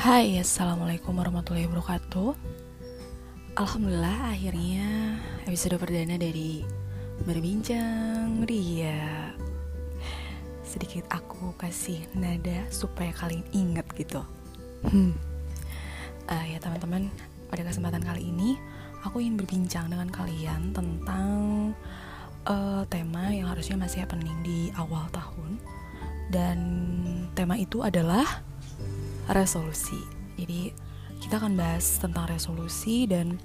Hai, Assalamualaikum warahmatullahi wabarakatuh. Alhamdulillah akhirnya episode perdana dari Berbincang Ria. Sedikit aku kasih nada supaya kalian inget gitu. Hmm. uh, Ya teman-teman, pada kesempatan kali ini Aku ingin berbincang dengan kalian tentang uh, tema yang harusnya masih happening di awal tahun. Dan tema itu adalah resolusi. Jadi kita akan bahas tentang resolusi dan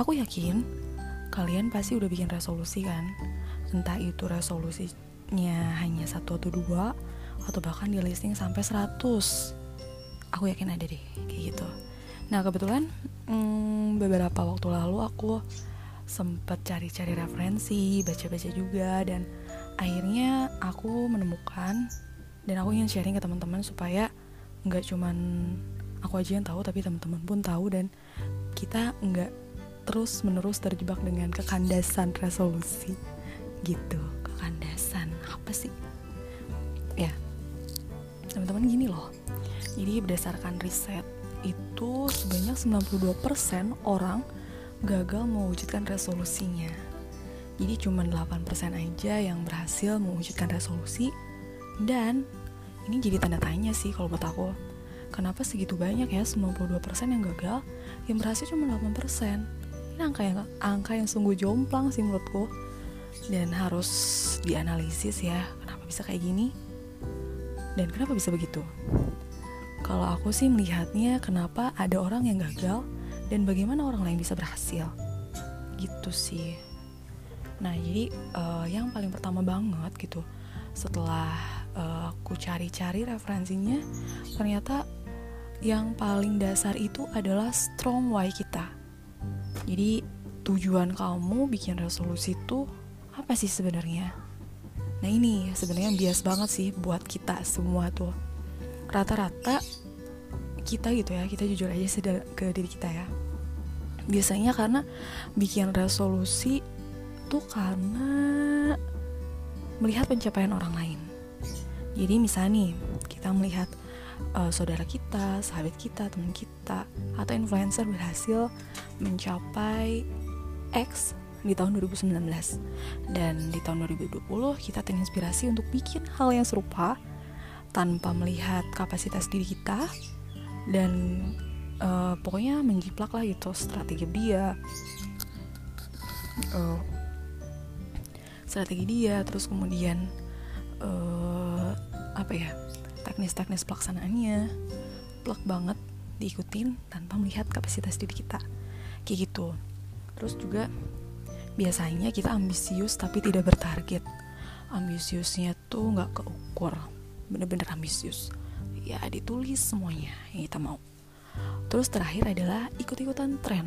aku yakin kalian pasti udah bikin resolusi kan. Entah itu resolusinya hanya satu atau dua atau bahkan di listing sampai 100. Aku yakin ada deh kayak gitu. Nah kebetulan hmm, beberapa waktu lalu aku sempat cari-cari referensi, baca-baca juga dan akhirnya aku menemukan dan aku ingin sharing ke teman-teman supaya nggak cuman aku aja yang tahu tapi teman-teman pun tahu dan kita nggak terus menerus terjebak dengan kekandasan resolusi gitu. Kekandasan apa sih? Ya teman-teman gini loh. Jadi berdasarkan riset itu sebanyak 92% orang gagal mewujudkan resolusinya. Jadi cuma 8% aja yang berhasil mewujudkan resolusi dan ini jadi tanda tanya sih kalau buat aku. Kenapa segitu banyak ya 92% yang gagal? Yang berhasil cuma 8% ini angka yang angka yang sungguh jomplang sih menurutku. Dan harus dianalisis ya kenapa bisa kayak gini? Dan kenapa bisa begitu? Kalau aku sih melihatnya kenapa ada orang yang gagal dan bagaimana orang lain bisa berhasil? Gitu sih. Nah jadi uh, yang paling pertama banget gitu setelah aku cari-cari referensinya ternyata yang paling dasar itu adalah strong why kita. Jadi tujuan kamu bikin resolusi itu apa sih sebenarnya? Nah ini sebenarnya bias banget sih buat kita semua tuh. Rata-rata kita gitu ya kita jujur aja ke diri kita ya. Biasanya karena bikin resolusi tuh karena melihat pencapaian orang lain jadi misalnya nih kita melihat uh, saudara kita, sahabat kita, teman kita atau influencer berhasil mencapai X di tahun 2019 dan di tahun 2020 kita terinspirasi untuk bikin hal yang serupa tanpa melihat kapasitas diri kita dan uh, pokoknya menjiplak lah gitu strategi dia. Uh, strategi dia terus kemudian uh, apa ya teknis-teknis pelaksanaannya plek banget diikutin tanpa melihat kapasitas diri kita. Kayak gitu. Terus juga biasanya kita ambisius tapi tidak bertarget. Ambisiusnya tuh nggak keukur. Bener-bener ambisius. Ya ditulis semuanya yang kita mau. Terus terakhir adalah ikut-ikutan tren.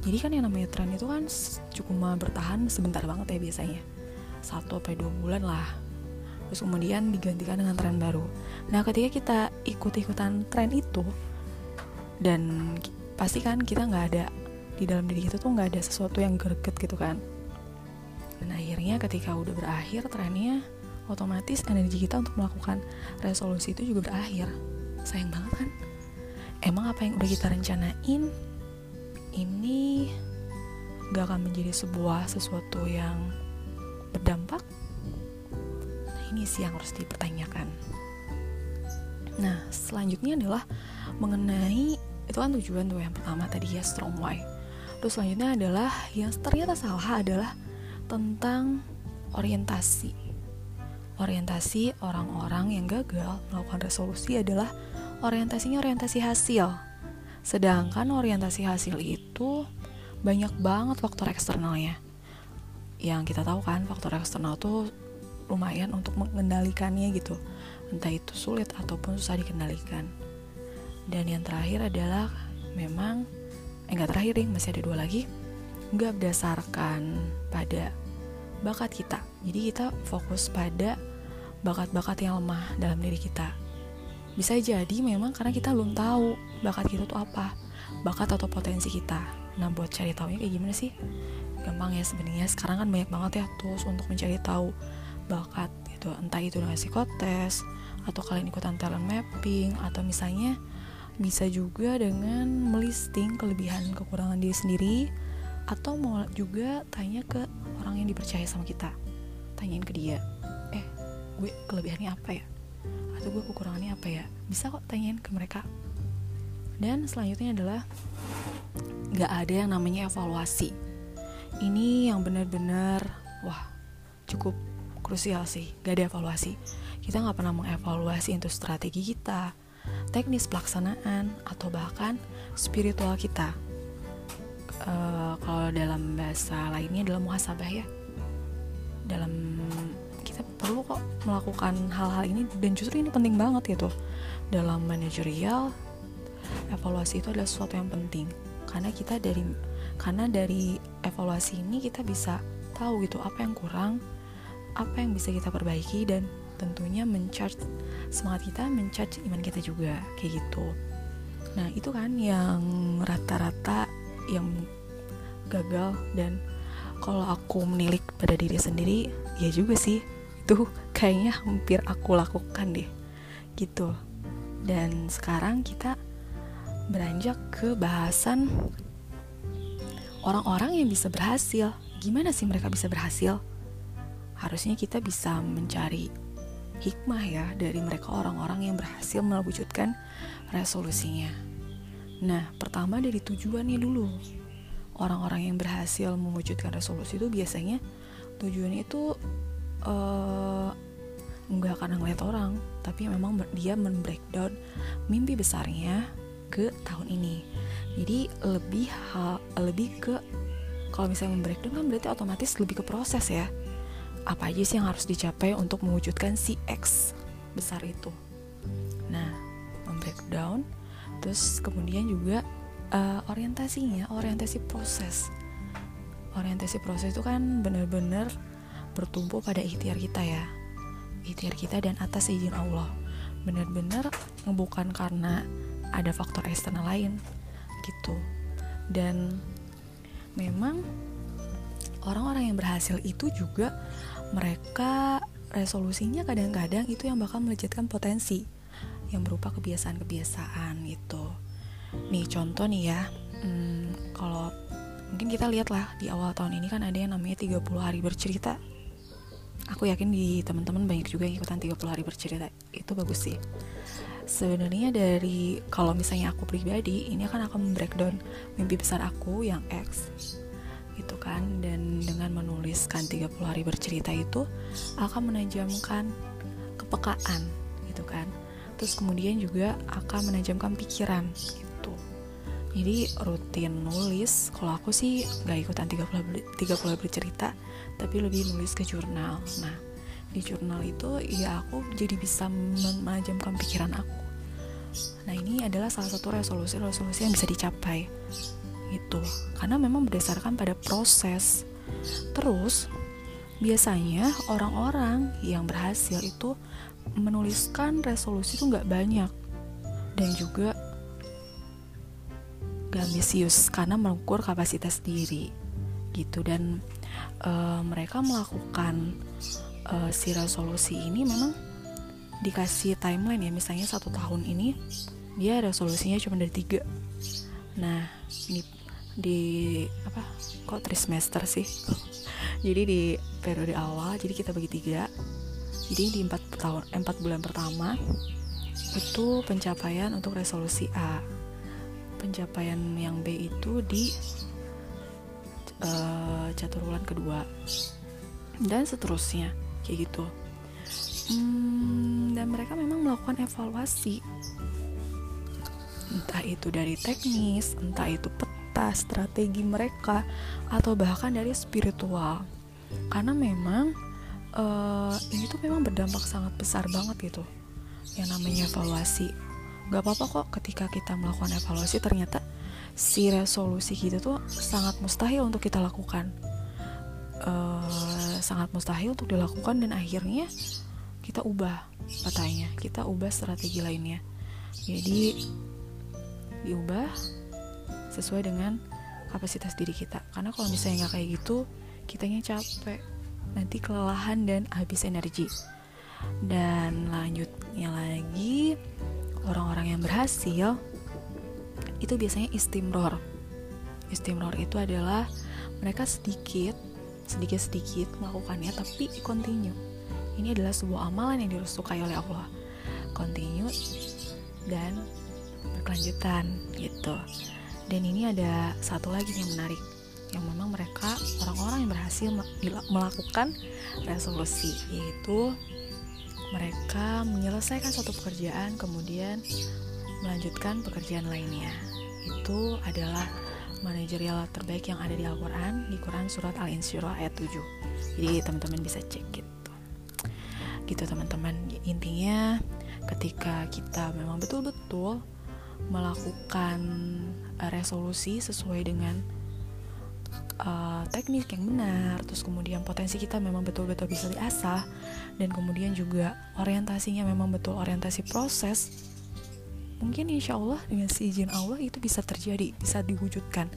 Jadi kan yang namanya tren itu kan cukup bertahan sebentar banget ya biasanya. Satu sampai dua bulan lah terus kemudian digantikan dengan tren baru. Nah ketika kita ikut-ikutan tren itu dan pasti kan kita nggak ada di dalam diri kita tuh nggak ada sesuatu yang greget gitu kan. Dan akhirnya ketika udah berakhir trennya otomatis energi kita untuk melakukan resolusi itu juga berakhir. Sayang banget kan? Emang apa yang udah kita rencanain ini gak akan menjadi sebuah sesuatu yang berdampak ini sih yang harus dipertanyakan. Nah selanjutnya adalah mengenai itu kan tujuan tuh yang pertama tadi ya strong why. Terus selanjutnya adalah yang ternyata salah adalah tentang orientasi. Orientasi orang-orang yang gagal melakukan resolusi adalah orientasinya orientasi hasil. Sedangkan orientasi hasil itu banyak banget faktor eksternalnya. Yang kita tahu kan faktor eksternal tuh lumayan untuk mengendalikannya gitu. Entah itu sulit ataupun susah dikendalikan. Dan yang terakhir adalah memang eh enggak terakhir nih masih ada dua lagi nggak berdasarkan pada bakat kita. Jadi kita fokus pada bakat-bakat yang lemah dalam diri kita. Bisa jadi memang karena kita belum tahu bakat kita tuh apa bakat atau potensi kita. Nah buat cari tahunya kayak gimana sih? Gampang ya sebenarnya. Sekarang kan banyak banget ya tools untuk mencari tahu bakat gitu entah itu dengan psikotes atau kalian ikutan talent mapping atau misalnya bisa juga dengan melisting kelebihan kekurangan diri sendiri atau mau juga tanya ke orang yang dipercaya sama kita. Tanyain ke dia eh gue kelebihannya apa ya? Atau gue kekurangannya apa ya? Bisa kok tanyain ke mereka. Dan selanjutnya adalah gak ada yang namanya evaluasi. Ini yang benar-benar wah cukup krusial sih gak ada evaluasi. Kita nggak pernah mengevaluasi untuk strategi kita teknis pelaksanaan atau bahkan spiritual kita. Uh, kalau dalam bahasa lainnya adalah muhasabah ya. Dalam kita perlu kok melakukan hal-hal ini dan justru ini penting banget gitu. Dalam manajerial evaluasi itu adalah sesuatu yang penting. Karena kita dari karena dari evaluasi ini kita bisa tahu gitu apa yang kurang apa yang bisa kita perbaiki dan tentunya mencharge semangat kita mencharge iman kita juga kayak gitu. Nah itu kan yang rata-rata yang gagal dan kalau aku menilik pada diri sendiri ya juga sih. Itu kayaknya hampir aku lakukan deh gitu. Dan sekarang kita beranjak ke bahasan orang-orang yang bisa berhasil. Gimana sih mereka bisa berhasil harusnya kita bisa mencari hikmah ya dari mereka orang-orang yang berhasil mewujudkan resolusinya. Nah, pertama dari tujuannya dulu. Orang-orang yang berhasil mewujudkan resolusi itu biasanya tujuannya itu uh, nggak karena ngeliat orang, tapi memang dia men-breakdown mimpi besarnya ke tahun ini. Jadi lebih hal, lebih ke kalau misalnya men-breakdown kan berarti otomatis lebih ke proses ya apa aja sih yang harus dicapai untuk mewujudkan si X besar itu. Nah, membreakdown, terus kemudian juga uh, orientasinya, orientasi proses. Orientasi proses itu kan benar-benar bertumpu pada ikhtiar kita ya, ikhtiar kita dan atas izin Allah. Benar-benar bukan karena ada faktor eksternal lain gitu. Dan memang orang-orang yang berhasil itu juga mereka resolusinya kadang-kadang itu yang bakal melejitkan potensi yang berupa kebiasaan-kebiasaan gitu. Nih contoh nih ya, hmm, kalau mungkin kita lihat lah di awal tahun ini kan ada yang namanya 30 hari bercerita. Aku yakin di teman-teman banyak juga yang ikutan 30 hari bercerita. Itu bagus sih. Sebenarnya dari kalau misalnya aku pribadi, ini akan akan breakdown mimpi besar aku yang X gitu kan. Dan dengan menuliskan 30 hari bercerita itu akan menajamkan kepekaan gitu kan. Terus kemudian juga akan menajamkan pikiran gitu. Jadi rutin nulis kalau aku sih nggak ikutan 30 30 hari bercerita tapi lebih nulis ke jurnal. Nah di jurnal itu ya aku jadi bisa menajamkan pikiran aku. Nah ini adalah salah satu resolusi-resolusi yang bisa dicapai gitu. Karena memang berdasarkan pada proses. Terus biasanya orang-orang yang berhasil itu menuliskan resolusi itu nggak banyak. Dan juga gak ambisius karena mengukur kapasitas diri gitu. Dan uh, mereka melakukan uh, si resolusi ini memang dikasih timeline ya. Misalnya satu tahun ini dia resolusinya cuma dari tiga. Nah ini di apa kok trimester sih? Jadi di periode awal jadi kita bagi tiga. Jadi di empat tahun empat bulan pertama itu pencapaian untuk resolusi A. Pencapaian yang B itu di uh, catur bulan kedua. Dan seterusnya kayak gitu. Hmm, dan mereka memang melakukan evaluasi. Entah itu dari teknis entah itu peta kata strategi mereka atau bahkan dari spiritual. Karena memang uh, ini tuh memang berdampak sangat besar banget gitu. Yang namanya evaluasi. Gak apa-apa kok ketika kita melakukan evaluasi ternyata si resolusi kita tuh sangat mustahil untuk kita lakukan. Uh, sangat mustahil untuk dilakukan dan akhirnya kita ubah katanya kita ubah strategi lainnya. Jadi diubah sesuai dengan kapasitas diri kita. Karena kalau misalnya nggak kayak gitu kitanya capek. Nanti kelelahan dan habis energi. Dan lanjutnya lagi orang-orang yang berhasil itu biasanya istimror. Istimror itu adalah mereka sedikit sedikit-sedikit melakukannya tapi continue. Ini adalah sebuah amalan yang disukai oleh Allah. Continue dan berkelanjutan gitu dan ini ada satu lagi yang menarik yang memang mereka orang-orang yang berhasil melakukan resolusi yaitu mereka menyelesaikan satu pekerjaan kemudian melanjutkan pekerjaan lainnya. Itu adalah manajerial terbaik yang ada di Al-Quran di Quran surat Al-Insyirah ayat 7 jadi teman-teman bisa cek gitu. Gitu teman-teman. Intinya ketika kita memang betul-betul melakukan uh, resolusi sesuai dengan uh, teknik yang benar. Terus kemudian potensi kita memang betul-betul bisa diasah. Dan kemudian juga orientasinya memang betul. Orientasi proses mungkin insya Allah dengan si izin Allah itu bisa terjadi bisa diwujudkan.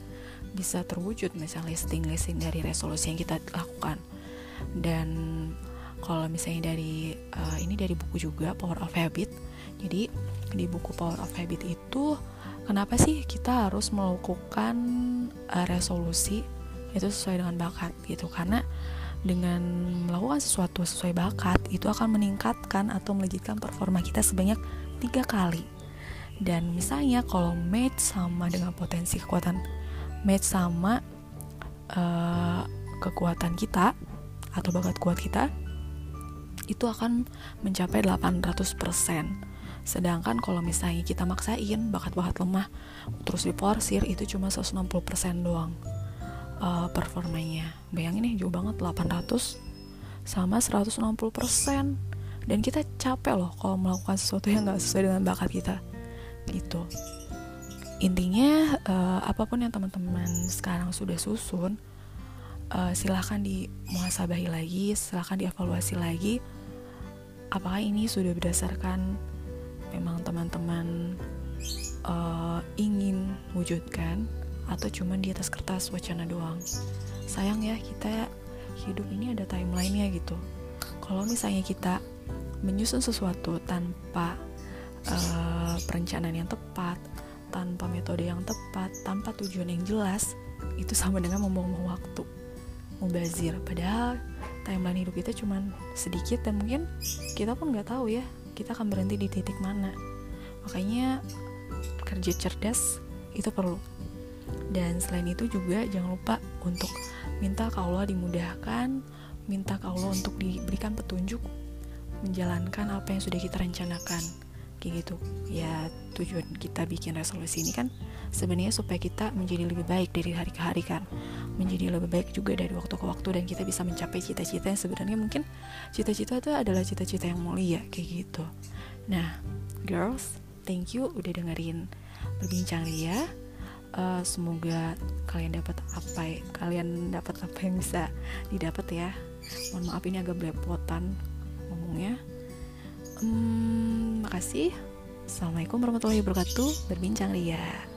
Bisa terwujud misalnya listing listing dari resolusi yang kita lakukan. Dan kalau misalnya dari uh, ini dari buku juga Power of Habit. Jadi di buku Power of Habit itu kenapa sih kita harus melakukan uh, resolusi itu sesuai dengan bakat gitu? Karena dengan melakukan sesuatu sesuai bakat itu akan meningkatkan atau melejitkan performa kita sebanyak tiga kali. Dan misalnya kalau match sama dengan potensi kekuatan match sama uh, kekuatan kita atau bakat kuat kita itu akan mencapai 800% sedangkan kalau misalnya kita maksain bakat-bakat lemah terus diporsir itu cuma 160% doang uh, performanya. Bayangin nih jauh banget 800 sama 160% dan kita capek loh kalau melakukan sesuatu yang gak sesuai dengan bakat kita gitu. Intinya uh, apa pun yang teman-teman sekarang sudah susun uh, silahkan dimuhasabahi lagi silahkan dievaluasi lagi apakah ini sudah berdasarkan memang teman-teman uh, ingin wujudkan atau cuma di atas kertas wacana doang sayang ya kita hidup ini ada timelinenya gitu kalau misalnya kita menyusun sesuatu tanpa uh, perencanaan yang tepat, tanpa metode yang tepat, tanpa tujuan yang jelas, itu sama dengan membuang waktu, mubazir. Padahal timeline hidup kita cuma sedikit dan mungkin kita pun nggak tahu ya kita akan berhenti di titik mana. Makanya kerja cerdas itu perlu. Dan selain itu juga jangan lupa untuk minta ke Allah dimudahkan, minta ke Allah untuk diberikan petunjuk menjalankan apa yang sudah kita rencanakan kayak gitu ya tujuan kita bikin resolusi ini kan sebenarnya supaya kita menjadi lebih baik dari hari ke hari kan menjadi lebih baik juga dari waktu ke waktu dan kita bisa mencapai cita-cita yang sebenarnya mungkin cita-cita itu adalah cita-cita yang mulia kayak gitu nah girls thank you udah dengerin berbincang Ria uh, semoga kalian dapat apa ya, kalian dapat apa yang bisa didapat ya mohon maaf ini agak belepotan ngomongnya Hmm, makasih. Assalamualaikum warahmatullahi wabarakatuh. Berbincang Ria.